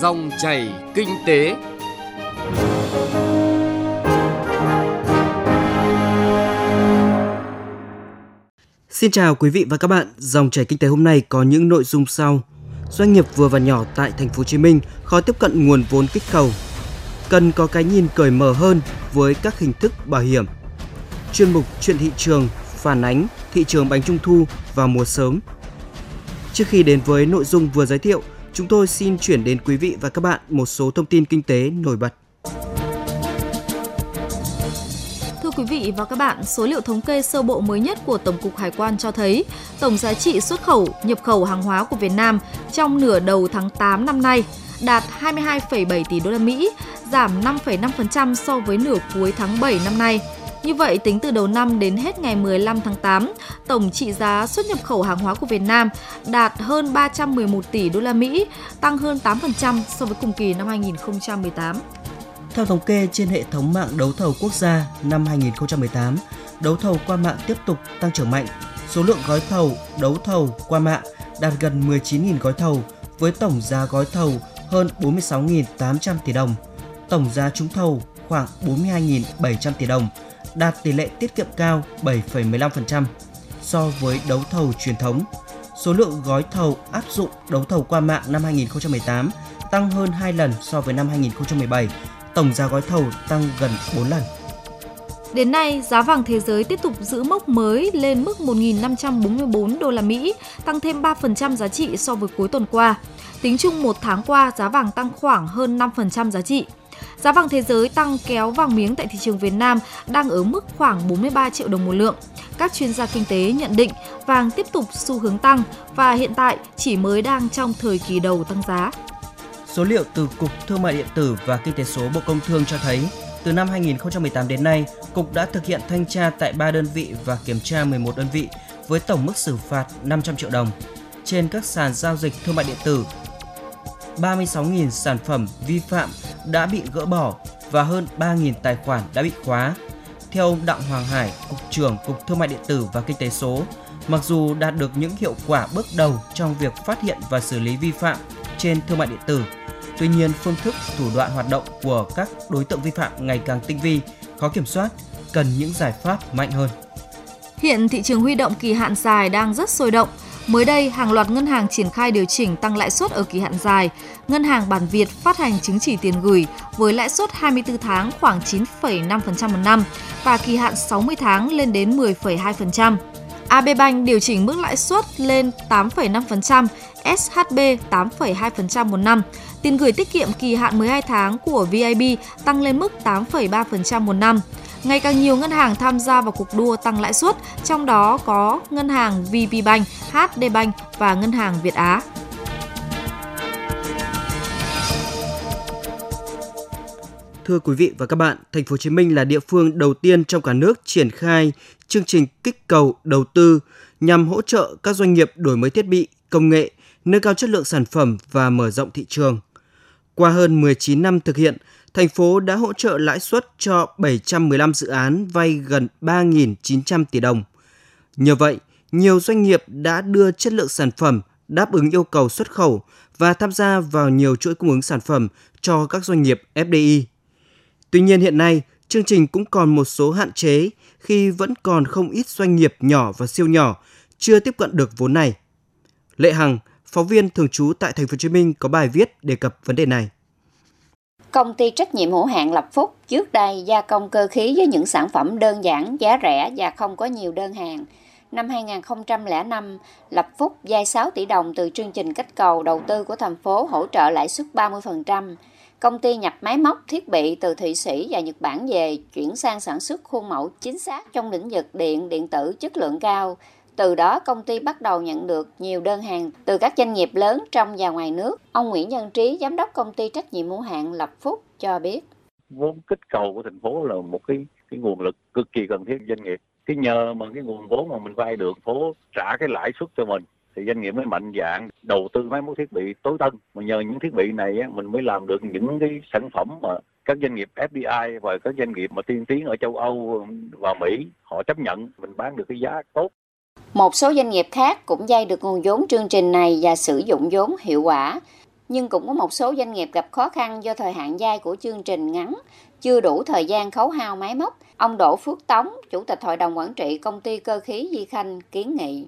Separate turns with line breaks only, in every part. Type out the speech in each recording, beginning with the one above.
Dòng chảy kinh tế. Xin chào quý vị và các bạn. Dòng chảy kinh tế hôm nay có những nội dung sau. Doanh nghiệp vừa và nhỏ tại thành phố Hồ Chí Minh khó tiếp cận nguồn vốn kích cầu. Cần có cái nhìn cởi mở hơn với các hình thức bảo hiểm. Chuyên mục chuyện thị trường phản ánh thị trường bánh trung thu vào mùa sớm. Trước khi đến với nội dung vừa giới thiệu, chúng tôi xin chuyển đến quý vị và các bạn một số thông tin kinh tế nổi bật.
Thưa quý vị và các bạn, số liệu thống kê sơ bộ mới nhất của Tổng cục Hải quan cho thấy tổng giá trị xuất khẩu, nhập khẩu hàng hóa của Việt Nam trong nửa đầu tháng 8 năm nay đạt 22,7 tỷ đô la Mỹ, giảm 5,5% so với nửa cuối tháng 7 năm nay. Như vậy, tính từ đầu năm đến hết ngày 15 tháng 8, tổng trị giá xuất nhập khẩu hàng hóa của Việt Nam đạt hơn 311 tỷ đô la Mỹ, tăng hơn 8% so với cùng kỳ năm 2018.
Theo thống kê trên hệ thống mạng đấu thầu quốc gia năm 2018, đấu thầu qua mạng tiếp tục tăng trưởng mạnh. Số lượng gói thầu đấu thầu qua mạng đạt gần 19.000 gói thầu với tổng giá gói thầu hơn 46.800 tỷ đồng. Tổng giá trúng thầu khoảng 42.700 tỷ đồng, đạt tỷ lệ tiết kiệm cao 7,15% so với đấu thầu truyền thống. Số lượng gói thầu áp dụng đấu thầu qua mạng năm 2018 tăng hơn 2 lần so với năm 2017, tổng giá gói thầu tăng gần 4 lần.
Đến nay, giá vàng thế giới tiếp tục giữ mốc mới lên mức 1.544 đô la Mỹ, tăng thêm 3% giá trị so với cuối tuần qua. Tính chung một tháng qua, giá vàng tăng khoảng hơn 5% giá trị. Giá vàng thế giới tăng kéo vàng miếng tại thị trường Việt Nam đang ở mức khoảng 43 triệu đồng một lượng. Các chuyên gia kinh tế nhận định vàng tiếp tục xu hướng tăng và hiện tại chỉ mới đang trong thời kỳ đầu tăng giá.
Số liệu từ Cục Thương mại điện tử và Kinh tế số Bộ Công Thương cho thấy, từ năm 2018 đến nay, Cục đã thực hiện thanh tra tại 3 đơn vị và kiểm tra 11 đơn vị với tổng mức xử phạt 500 triệu đồng. Trên các sàn giao dịch thương mại điện tử, 36.000 sản phẩm vi phạm đã bị gỡ bỏ và hơn 3.000 tài khoản đã bị khóa. Theo ông Đặng Hoàng Hải, Cục trưởng Cục Thương mại điện tử và Kinh tế số, mặc dù đạt được những hiệu quả bước đầu trong việc phát hiện và xử lý vi phạm trên thương mại điện tử, tuy nhiên phương thức thủ đoạn hoạt động của các đối tượng vi phạm ngày càng tinh vi, khó kiểm soát, cần những giải pháp mạnh hơn.
Hiện thị trường huy động kỳ hạn dài đang rất sôi động – Mới đây, hàng loạt ngân hàng triển khai điều chỉnh tăng lãi suất ở kỳ hạn dài. Ngân hàng Bản Việt phát hành chứng chỉ tiền gửi với lãi suất 24 tháng khoảng 9,5% một năm và kỳ hạn 60 tháng lên đến 10,2%. AB Bank điều chỉnh mức lãi suất lên 8,5%, SHB 8,2% một năm. Tiền gửi tiết kiệm kỳ hạn 12 tháng của VIB tăng lên mức 8,3% một năm. Ngày càng nhiều ngân hàng tham gia vào cuộc đua tăng lãi suất, trong đó có ngân hàng VPBank, HD Bank và ngân hàng Việt Á.
Thưa quý vị và các bạn, thành phố Hồ Chí Minh là địa phương đầu tiên trong cả nước triển khai chương trình kích cầu đầu tư nhằm hỗ trợ các doanh nghiệp đổi mới thiết bị, công nghệ, nâng cao chất lượng sản phẩm và mở rộng thị trường. Qua hơn 19 năm thực hiện, thành phố đã hỗ trợ lãi suất cho 715 dự án vay gần 3.900 tỷ đồng. Nhờ vậy, nhiều doanh nghiệp đã đưa chất lượng sản phẩm đáp ứng yêu cầu xuất khẩu và tham gia vào nhiều chuỗi cung ứng sản phẩm cho các doanh nghiệp FDI. Tuy nhiên hiện nay, chương trình cũng còn một số hạn chế khi vẫn còn không ít doanh nghiệp nhỏ và siêu nhỏ chưa tiếp cận được vốn này. Lệ Hằng, phóng viên thường trú tại thành phố Hồ Chí Minh có bài viết đề cập vấn đề này.
Công ty trách nhiệm hữu hạn Lập Phúc trước đây gia công cơ khí với những sản phẩm đơn giản, giá rẻ và không có nhiều đơn hàng. Năm 2005, Lập Phúc vay 6 tỷ đồng từ chương trình kích cầu đầu tư của thành phố hỗ trợ lãi suất 30%. Công ty nhập máy móc, thiết bị từ Thụy Sĩ và Nhật Bản về, chuyển sang sản xuất khuôn mẫu chính xác trong lĩnh vực điện, điện tử chất lượng cao. Từ đó công ty bắt đầu nhận được nhiều đơn hàng từ các doanh nghiệp lớn trong và ngoài nước. Ông Nguyễn Nhân Trí, giám đốc công ty trách nhiệm hữu hạn Lập Phúc cho biết.
Vốn kích cầu của thành phố là một cái cái nguồn lực cực kỳ cần thiết doanh nghiệp. Cái nhờ mà cái nguồn vốn mà mình vay được phố trả cái lãi suất cho mình thì doanh nghiệp mới mạnh dạng đầu tư máy móc thiết bị tối tân mà nhờ những thiết bị này mình mới làm được những cái sản phẩm mà các doanh nghiệp FDI và các doanh nghiệp mà tiên tiến ở châu Âu và Mỹ họ chấp nhận mình bán được cái giá tốt
một số doanh nghiệp khác cũng dây được nguồn vốn chương trình này và sử dụng vốn hiệu quả. nhưng cũng có một số doanh nghiệp gặp khó khăn do thời hạn dai của chương trình ngắn, chưa đủ thời gian khấu hao máy móc. Ông Đỗ Phước Tống, Chủ tịch Hội đồng Quản trị Công ty Cơ khí Di Khanh kiến nghị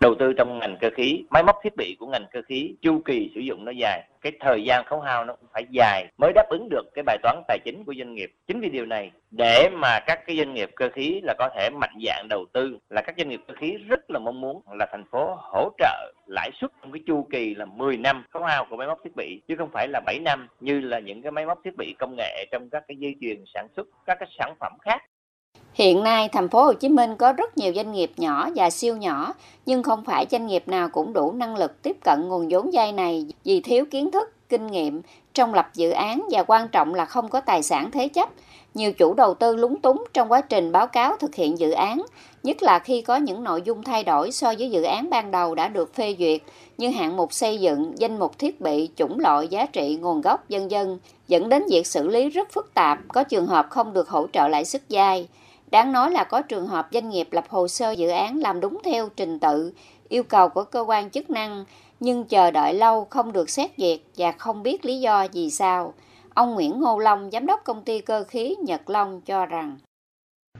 đầu tư trong ngành cơ khí, máy móc thiết bị của ngành cơ khí, chu kỳ sử dụng nó dài, cái thời gian khấu hao nó cũng phải dài mới đáp ứng được cái bài toán tài chính của doanh nghiệp. Chính vì điều này, để mà các cái doanh nghiệp cơ khí là có thể mạnh dạng đầu tư, là các doanh nghiệp cơ khí rất là mong muốn là thành phố hỗ trợ lãi suất trong cái chu kỳ là 10 năm khấu hao của máy móc thiết bị, chứ không phải là 7 năm như là những cái máy móc thiết bị công nghệ trong các cái dây chuyền sản xuất, các cái sản phẩm khác.
Hiện nay, thành phố Hồ Chí Minh có rất nhiều doanh nghiệp nhỏ và siêu nhỏ, nhưng không phải doanh nghiệp nào cũng đủ năng lực tiếp cận nguồn vốn vay này vì thiếu kiến thức, kinh nghiệm trong lập dự án và quan trọng là không có tài sản thế chấp. Nhiều chủ đầu tư lúng túng trong quá trình báo cáo thực hiện dự án, nhất là khi có những nội dung thay đổi so với dự án ban đầu đã được phê duyệt như hạng mục xây dựng, danh mục thiết bị, chủng loại, giá trị, nguồn gốc, dân dân dẫn đến việc xử lý rất phức tạp, có trường hợp không được hỗ trợ lãi suất vay. Đáng nói là có trường hợp doanh nghiệp lập hồ sơ dự án làm đúng theo trình tự, yêu cầu của cơ quan chức năng, nhưng chờ đợi lâu không được xét duyệt và không biết lý do gì sao. Ông Nguyễn Ngô Long, giám đốc công ty cơ khí Nhật Long cho rằng.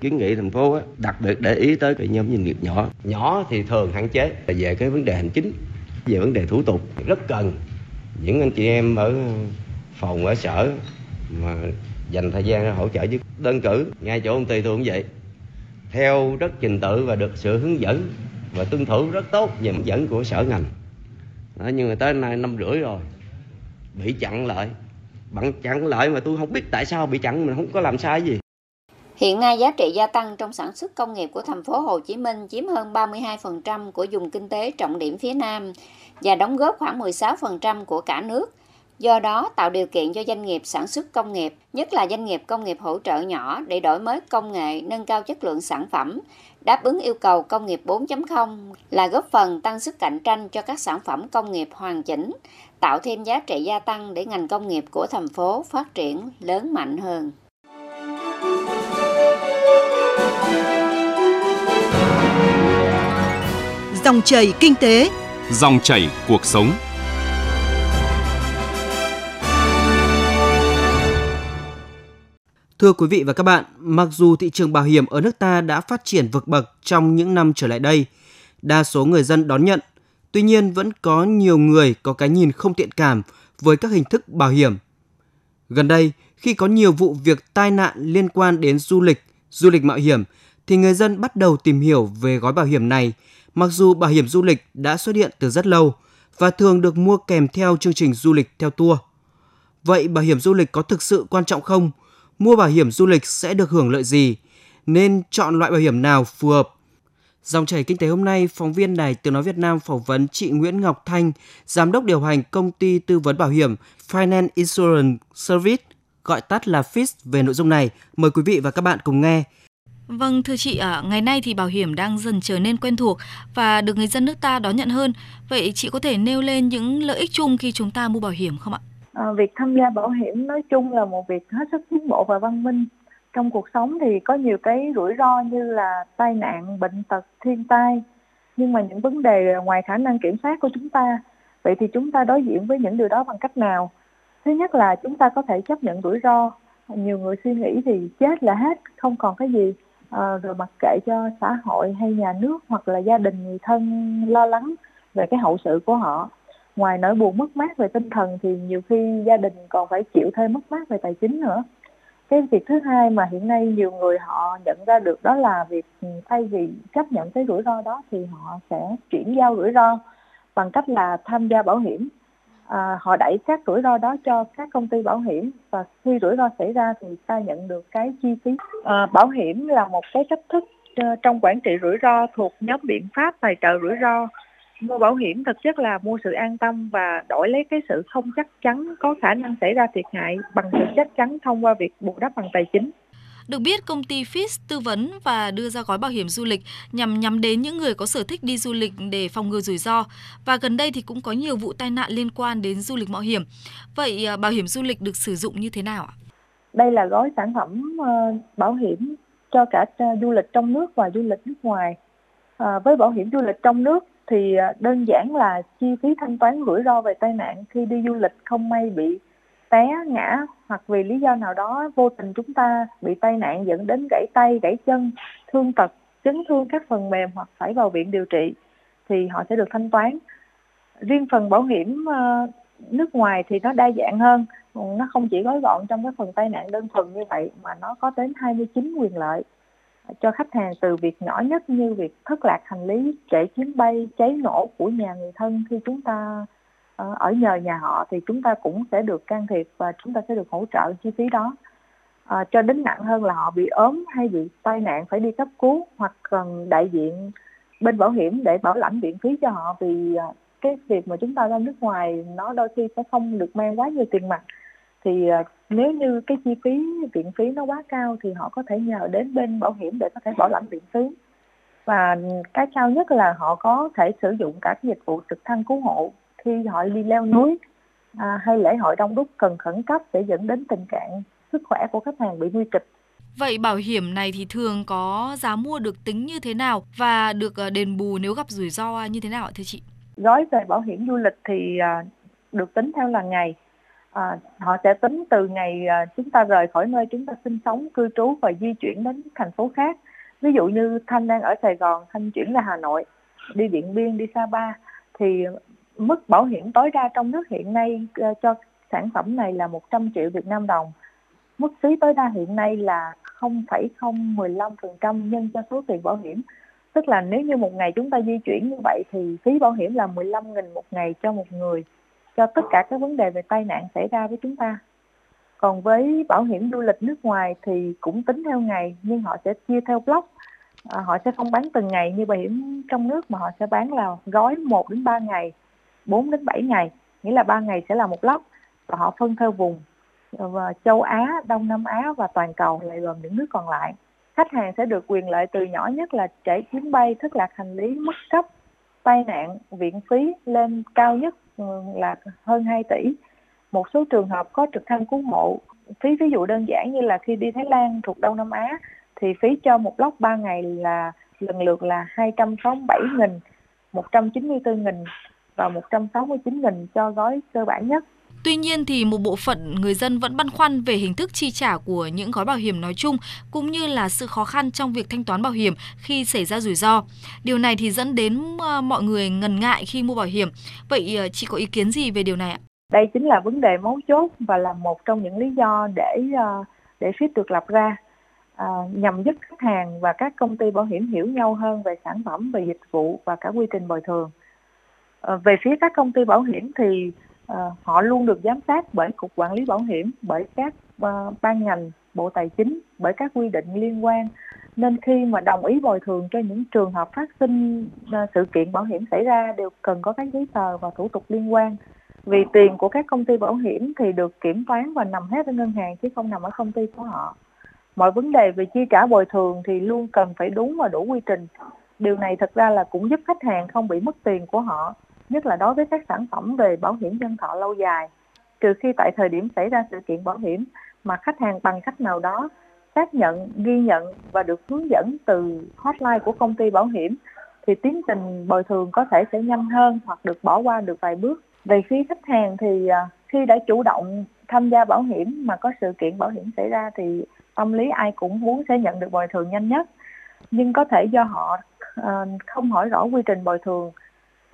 Kiến nghị thành phố đặc biệt để ý tới cái nhóm doanh nghiệp nhỏ. Nhỏ thì thường hạn chế. Về cái vấn đề hành chính về vấn đề thủ tục rất cần. Những anh chị em ở phòng ở sở mà dành thời gian ra hỗ trợ với đơn cử. Ngay chỗ công ty tôi cũng vậy. Theo rất trình tự và được sự hướng dẫn và tuân thủ rất tốt về hướng dẫn của sở ngành. Đó, nhưng mà tới nay năm rưỡi rồi bị chặn lại. Bằng chặn lại mà tôi không biết tại sao bị chặn mình không có làm sai gì.
Hiện nay giá trị gia tăng trong sản xuất công nghiệp của thành phố Hồ Chí Minh chiếm hơn 32% của vùng kinh tế trọng điểm phía Nam và đóng góp khoảng 16% của cả nước. Do đó, tạo điều kiện cho doanh nghiệp sản xuất công nghiệp, nhất là doanh nghiệp công nghiệp hỗ trợ nhỏ để đổi mới công nghệ, nâng cao chất lượng sản phẩm, đáp ứng yêu cầu công nghiệp 4.0 là góp phần tăng sức cạnh tranh cho các sản phẩm công nghiệp hoàn chỉnh, tạo thêm giá trị gia tăng để ngành công nghiệp của thành phố phát triển lớn mạnh hơn.
Dòng chảy kinh tế,
dòng chảy cuộc sống.
Thưa quý vị và các bạn, mặc dù thị trường bảo hiểm ở nước ta đã phát triển vượt bậc trong những năm trở lại đây, đa số người dân đón nhận, tuy nhiên vẫn có nhiều người có cái nhìn không thiện cảm với các hình thức bảo hiểm. Gần đây, khi có nhiều vụ việc tai nạn liên quan đến du lịch, du lịch mạo hiểm, thì người dân bắt đầu tìm hiểu về gói bảo hiểm này, mặc dù bảo hiểm du lịch đã xuất hiện từ rất lâu và thường được mua kèm theo chương trình du lịch theo tour. Vậy bảo hiểm du lịch có thực sự quan trọng không? Mua bảo hiểm du lịch sẽ được hưởng lợi gì, nên chọn loại bảo hiểm nào phù hợp. Dòng chảy kinh tế hôm nay, phóng viên Đài Tiếng Nói Việt Nam phỏng vấn chị Nguyễn Ngọc Thanh, Giám đốc điều hành công ty tư vấn bảo hiểm Finance Insurance Service, gọi tắt là FIS về nội dung này. Mời quý vị và các bạn cùng nghe.
Vâng, thưa chị, à, ngày nay thì bảo hiểm đang dần trở nên quen thuộc và được người dân nước ta đón nhận hơn. Vậy chị có thể nêu lên những lợi ích chung khi chúng ta mua bảo hiểm không ạ?
À, việc tham gia bảo hiểm nói chung là một việc hết sức tiến bộ và văn minh. Trong cuộc sống thì có nhiều cái rủi ro như là tai nạn, bệnh tật, thiên tai. Nhưng mà những vấn đề ngoài khả năng kiểm soát của chúng ta. Vậy thì chúng ta đối diện với những điều đó bằng cách nào? Thứ nhất là chúng ta có thể chấp nhận rủi ro. Nhiều người suy nghĩ thì chết là hết, không còn cái gì. À, rồi mặc kệ cho xã hội hay nhà nước hoặc là gia đình người thân lo lắng về cái hậu sự của họ ngoài nỗi buồn mất mát về tinh thần thì nhiều khi gia đình còn phải chịu thêm mất mát về tài chính nữa. Cái việc thứ hai mà hiện nay nhiều người họ nhận ra được đó là việc ừ, thay vì chấp nhận cái rủi ro đó thì họ sẽ chuyển giao rủi ro bằng cách là tham gia bảo hiểm. À, họ đẩy các rủi ro đó cho các công ty bảo hiểm và khi rủi ro xảy ra thì ta nhận được cái chi phí. À, bảo hiểm là một cái cách thức ờ, trong quản trị rủi ro thuộc nhóm biện pháp tài trợ rủi ro mua bảo hiểm thực chất là mua sự an tâm và đổi lấy cái sự không chắc chắn có khả năng xảy ra thiệt hại bằng sự chắc chắn thông qua việc bù đắp bằng tài chính.
Được biết, công ty FIS tư vấn và đưa ra gói bảo hiểm du lịch nhằm nhắm đến những người có sở thích đi du lịch để phòng ngừa rủi ro. Và gần đây thì cũng có nhiều vụ tai nạn liên quan đến du lịch mạo hiểm. Vậy à, bảo hiểm du lịch được sử dụng như thế nào ạ?
Đây là gói sản phẩm ờ, bảo hiểm cho cả du lịch trong nước và du lịch nước ngoài. À, với bảo hiểm du lịch trong nước thì à, đơn giản là chi phí thanh toán rủi ro về tai nạn khi đi du lịch không may bị té ngã hoặc vì lý do nào đó vô tình chúng ta bị tai nạn dẫn đến gãy tay, gãy chân, thương tật, chấn thương các phần mềm hoặc phải vào viện điều trị thì họ sẽ được thanh toán. Riêng phần bảo hiểm ờ, nước ngoài thì nó đa dạng hơn, nó không chỉ gói gọn trong cái phần tai nạn đơn thuần như vậy mà nó có đến 29 quyền lợi cho khách hàng từ việc nhỏ nhất như việc thất lạc hành lý, trễ chuyến bay, cháy nổ của nhà người thân khi chúng ta ờ, ở nhờ nhà họ thì chúng ta cũng sẽ được can thiệp và chúng ta sẽ được hỗ trợ chi phí đó. À, cho đến nặng hơn là họ bị ốm hay bị tai nạn phải đi cấp cứu hoặc cần đại diện bên bảo hiểm để bảo lãnh viện phí cho họ vì ờ, cái việc mà chúng ta ra nước ngoài nó đôi khi sẽ không được mang quá nhiều tiền mặt thì nếu như cái chi phí viện phí nó quá cao thì họ có thể nhờ đến bên bảo hiểm để có thể bảo lãnh viện phí và cái cao nhất là họ có thể sử dụng cả cái dịch vụ trực thăng cứu hộ khi họ đi leo núi à, hay lễ hội đông đúc cần khẩn cấp để dẫn đến tình trạng sức khỏe của khách hàng bị nguy kịch.
Vậy bảo hiểm này thì thường có giá mua được tính như thế nào và được à, đền bù nếu gặp rủi ro như thế nào thưa chị?
Gói về bảo hiểm du lịch thì à, được tính theo là ngày à, họ sẽ tính từ ngày à, chúng ta rời khỏi nơi chúng ta sinh sống cư trú và di chuyển đến thành phố khác. Ví dụ như thanh đang ở sài gòn thanh chuyển ra hà nội đi điện biên đi sapa thì mức bảo hiểm tối đa trong nước hiện nay à, cho sản phẩm này là 100 triệu Việt Nam đồng. Mức phí tối đa hiện nay là 0,015% nhân cho số tiền bảo hiểm. Tức là nếu như một ngày chúng ta di chuyển như vậy thì phí bảo hiểm là 15.000 một ngày cho một người cho tất cả các vấn đề về tai nạn xảy ra với chúng ta. Còn với bảo hiểm du lịch nước ngoài thì cũng tính theo ngày nhưng họ sẽ chia theo block. À, họ sẽ không bán từng ngày như bảo hiểm trong nước mà họ sẽ bán là gói 1 đến 3 ngày 4 đến 7 ngày. Nghĩa là 3 ngày sẽ là một block và họ phân theo vùng. Và châu Á, Đông Nam Á và toàn cầu lại gồm những nước còn lại. Khách hàng sẽ được quyền lợi từ nhỏ nhất là trễ chuyến bay, thất lạc hành lý, mất cấp, tai nạn, viện phí lên cao nhất ừ, là hơn 2 tỷ. Một số trường hợp có trực thăng cứu hộ, phí ví dụ đơn giản như là khi đi Thái Lan thuộc Đông Nam Á thì phí cho một lóc 3 ngày là lần lượt là 267 nghìn, 194 nghìn và 169 nghìn cho gói cơ bản nhất.
Tuy nhiên thì một bộ phận người dân vẫn băn khoăn về hình thức chi trả của những gói bảo hiểm nói chung cũng như là sự khó khăn trong việc thanh toán bảo hiểm khi xảy ra rủi ro. Điều này thì dẫn đến ờ, mọi người ngần ngại khi mua bảo hiểm. Vậy ờ, chị có ý kiến gì về điều này ạ?
Đây chính là vấn đề mấu chốt và là một trong những lý do để ờ, để FIT được lập ra à, nhằm giúp khách hàng và các công ty bảo hiểm hiểu nhau hơn về sản phẩm, về dịch vụ và cả quy trình bồi thường. À, về phía các công ty bảo hiểm thì Ờ, họ luôn được giám sát bởi cục quản lý bảo hiểm bởi các uh, ban ngành bộ tài chính bởi các quy định liên quan. Nên khi mà đồng ý bồi thường cho những trường hợp phát sinh ờ, sự kiện bảo hiểm xảy ra đều cần có các giấy tờ và thủ tục liên quan. Vì tiền của các công ty bảo hiểm thì được kiểm toán và nằm hết ở ngân hàng chứ không nằm ở công ty của họ. Mọi vấn đề về chi trả bồi thường thì luôn cần phải đúng và đủ quy trình. Điều này thật ra là cũng giúp khách hàng không bị mất tiền của họ nhất là đối với các sản phẩm về bảo hiểm nhân thọ lâu dài trừ khi tại thời điểm xảy ra sự kiện bảo hiểm mà khách hàng bằng cách nào đó xác nhận, ghi nhận và được hướng dẫn từ hotline của công ty bảo hiểm thì tiến trình bồi thường có thể sẽ nhanh hơn hoặc được bỏ qua được vài bước. Về phía khách hàng thì à, khi đã chủ động tham gia bảo hiểm mà có sự kiện bảo hiểm xảy ra thì tâm lý ai cũng muốn sẽ nhận được bồi thường nhanh nhất. Nhưng có thể do họ à, không hỏi rõ quy trình bồi thường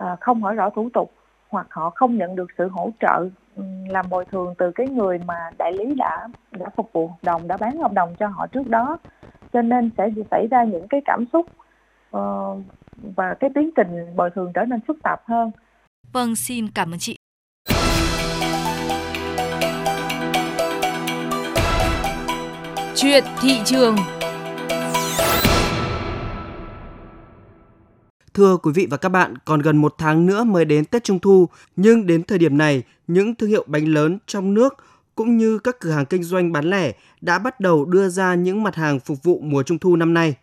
Ờ, không hỏi rõ thủ tục hoặc họ không nhận được sự hỗ trợ ừ, làm bồi thường từ cái người mà đại lý đã đã phục vụ hợp đồng đã bán hợp đồng cho họ trước đó cho nên sẽ xảy ra những cái cảm xúc uh, và cái tiến trình bồi thường trở nên phức tạp hơn.
Vâng, xin cảm ơn chị.
Chuyện thị trường
Thưa quý vị và các bạn, còn gần một tháng nữa mới đến Tết Trung Thu, nhưng đến thời điểm này, những thương hiệu bánh lớn trong nước cũng như các cửa hàng kinh doanh bán lẻ đã bắt đầu đưa ra những mặt hàng phục vụ mùa Trung Thu năm nay.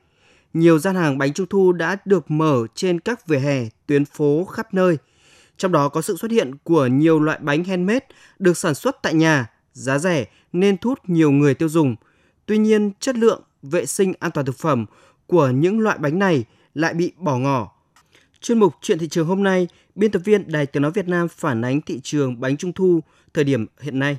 Nhiều gian hàng bánh Trung Thu đã được mở trên các vỉa hè, tuyến phố khắp nơi. Trong đó có sự xuất hiện của nhiều loại bánh handmade được sản xuất tại nhà, giá rẻ nên thu hút nhiều người tiêu dùng. Tuy nhiên, chất lượng, vệ sinh an toàn thực phẩm của những loại bánh này lại bị bỏ ngỏ Chuyên mục Chuyện thị trường hôm nay, biên tập viên Đài Tiếng Nói Việt Nam phản ánh thị trường bánh trung thu thời điểm hiện nay.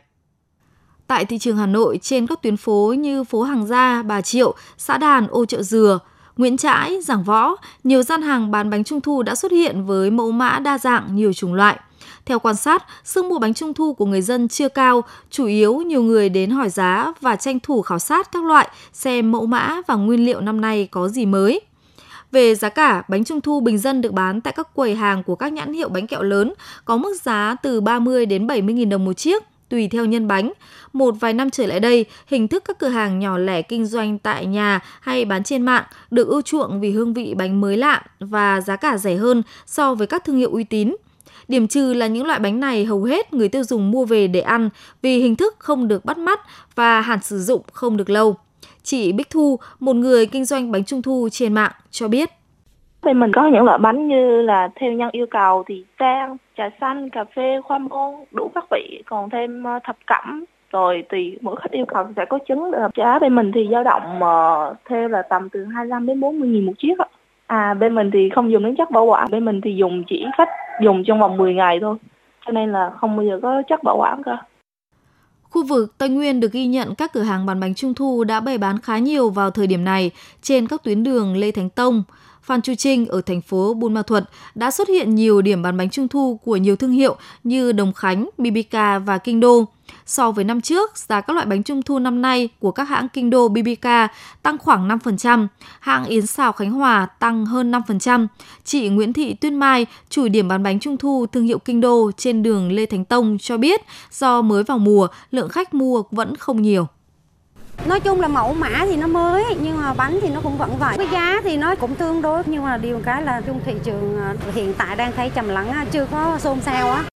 Tại thị trường Hà Nội, trên các tuyến phố như phố Hàng Gia, Bà Triệu, xã Đàn, Ô Chợ Dừa, Nguyễn Trãi, Giảng Võ, nhiều gian hàng bán bánh trung thu đã xuất hiện với mẫu mã đa dạng nhiều chủng loại. Theo quan sát, sức mua bánh trung thu của người dân chưa cao, chủ yếu nhiều người đến hỏi giá và tranh thủ khảo sát các loại, xem mẫu mã và nguyên liệu năm nay có gì mới. Về giá cả, bánh trung thu bình dân được bán tại các quầy hàng của các nhãn hiệu bánh kẹo lớn có mức giá từ 30 đến 70 000 đồng một chiếc, tùy theo nhân bánh. Một vài năm trở lại đây, hình thức các cửa hàng nhỏ lẻ kinh doanh tại nhà hay bán trên mạng được ưu chuộng vì hương vị bánh mới lạ và giá cả rẻ hơn so với các thương hiệu uy tín. Điểm trừ là những loại bánh này hầu hết người tiêu dùng mua về để ăn vì hình thức không được bắt mắt và hạn sử dụng không được lâu. Chị Bích Thu, một người kinh doanh bánh trung thu trên mạng, cho biết.
Bên mình có những loại bánh như là theo nhân yêu cầu thì trang, trà xanh, cà phê, khoai môn, đủ các vị, còn thêm ờ, thập cẩm, rồi tùy mỗi khách yêu cầu sẽ có trứng giá bên mình thì dao động uh, theo là tầm từ 25 đến 40 nghìn một chiếc ạ. À bên mình thì không dùng đến chất bảo quản, bên mình thì dùng chỉ khách dùng trong vòng 10 ngày thôi. Cho nên là không bao giờ có chất bảo quản cơ.
Khu vực Tây Nguyên được ghi nhận các cửa hàng bán bánh trung thu đã bày bán khá nhiều vào thời điểm này trên các tuyến đường Lê Thánh Tông, Phan Chu Trinh ở thành phố Buôn Ma Thuột đã xuất hiện nhiều điểm bán bánh trung thu của nhiều thương hiệu như Đồng Khánh, Bibica và Kinh Đô. So với năm trước, giá các loại bánh trung thu năm nay của các hãng Kinh Đô Bibica tăng khoảng 5%, hãng Yến Xào Khánh Hòa tăng hơn 5%. Chị Nguyễn Thị Tuyên Mai, chủ điểm bán bánh trung thu thương hiệu Kinh Đô trên đường Lê Thánh Tông cho biết do mới vào mùa, lượng khách mua vẫn không nhiều.
Nói chung là mẫu mã thì nó mới, nhưng mà bánh thì nó cũng vẫn vậy. Cái giá thì nó cũng tương đối, nhưng mà điều cái là trong thị trường à, hiện tại đang thấy trầm lắng chưa có xôn xao á.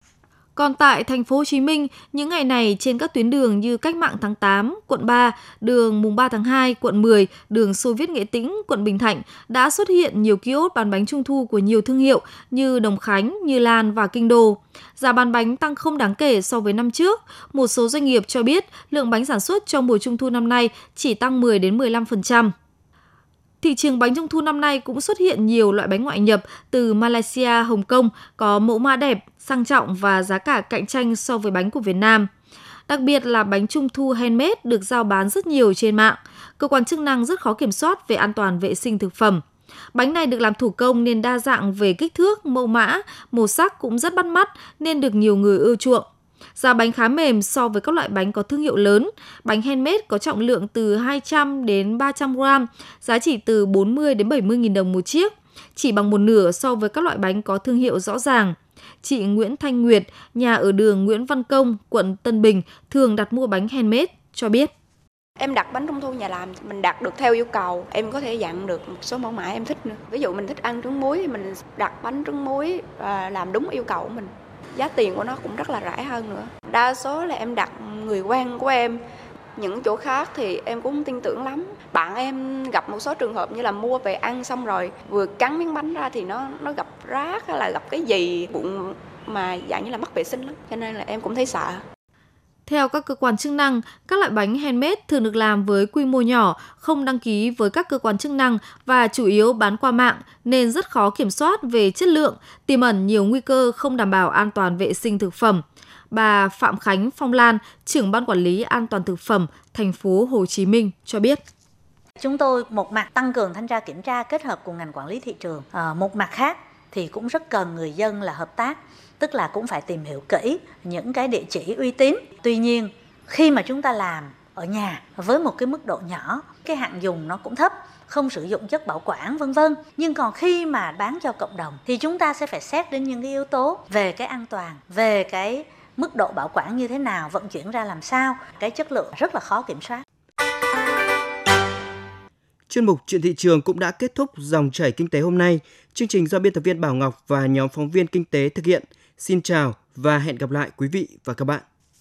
Còn tại thành phố Hồ Chí Minh, những ngày này trên các tuyến đường như Cách mạng tháng 8, quận 3, đường mùng 3 tháng 2, quận 10, đường Xô Viết Nghệ Tĩnh, quận Bình Thạnh đã xuất hiện nhiều kiosk bán bánh trung thu của nhiều thương hiệu như Đồng Khánh, Như Lan và Kinh Đô. Giá bán bánh tăng không đáng kể so với năm trước. Một số doanh nghiệp cho biết lượng bánh sản xuất trong mùa trung thu năm nay chỉ tăng 10 đến 15%. Thị trường bánh trung thu năm nay cũng xuất hiện nhiều loại bánh ngoại nhập từ Malaysia, Hồng Kông có mẫu mã đẹp, sang trọng và giá cả cạnh tranh so với bánh của Việt Nam. Đặc biệt là bánh trung thu handmade được giao bán rất nhiều trên mạng. Cơ quan chức năng rất khó kiểm soát về an toàn vệ sinh thực phẩm. Bánh này được làm thủ công nên đa dạng về kích thước, mẫu mã, màu sắc cũng rất bắt mắt nên được nhiều người ưa chuộng. Giá bánh khá mềm so với các loại bánh có thương hiệu lớn. Bánh handmade có trọng lượng từ 200 đến 300 gram, giá chỉ từ 40 đến 70 nghìn đồng một chiếc, chỉ bằng một nửa so với các loại bánh có thương hiệu rõ ràng. Chị Nguyễn Thanh Nguyệt, nhà ở đường Nguyễn Văn Công, quận Tân Bình, thường đặt mua bánh handmade, cho biết.
Em đặt bánh trung thu nhà làm, mình đặt được theo yêu cầu, em có thể dặn được một số mẫu mã em thích nữa. Ví dụ mình thích ăn trứng muối thì mình đặt bánh trứng muối và làm đúng yêu cầu của mình giá tiền của nó cũng rất là rẻ hơn nữa. Đa số là em đặt người quen của em. Những chỗ khác thì em cũng không tin tưởng lắm. Bạn em gặp một số trường hợp như là mua về ăn xong rồi vừa cắn miếng bánh ra thì nó nó gặp rác hay là gặp cái gì bụng mà dạng như là mất vệ sinh lắm. Cho nên là em cũng thấy sợ
theo các cơ quan chức năng, các loại bánh handmade thường được làm với quy mô nhỏ, không đăng ký với các cơ quan chức năng và chủ yếu bán qua mạng nên rất khó kiểm soát về chất lượng, tiềm ẩn nhiều nguy cơ không đảm bảo an toàn vệ sinh thực phẩm. Bà Phạm Khánh Phong Lan, trưởng ban quản lý an toàn thực phẩm thành phố Hồ Chí Minh cho biết.
Chúng tôi một mặt tăng cường thanh tra kiểm tra kết hợp cùng ngành quản lý thị trường, à, một mặt khác thì cũng rất cần người dân là hợp tác, tức là cũng phải tìm hiểu kỹ những cái địa chỉ uy tín. Tuy nhiên, khi mà chúng ta làm ở nhà với một cái mức độ nhỏ, cái hạn dùng nó cũng thấp, không sử dụng chất bảo quản, vân vân. Nhưng còn khi mà bán cho cộng đồng thì chúng ta sẽ phải xét đến những cái yếu tố về cái an toàn, về cái mức độ bảo quản như thế nào, vận chuyển ra làm sao. Cái chất lượng rất là khó kiểm soát.
Chuyên mục Chuyện thị trường cũng đã kết thúc dòng chảy kinh tế hôm nay. Chương trình do biên tập viên Bảo Ngọc và nhóm phóng viên kinh tế thực hiện. Xin chào và hẹn gặp lại quý vị và các bạn.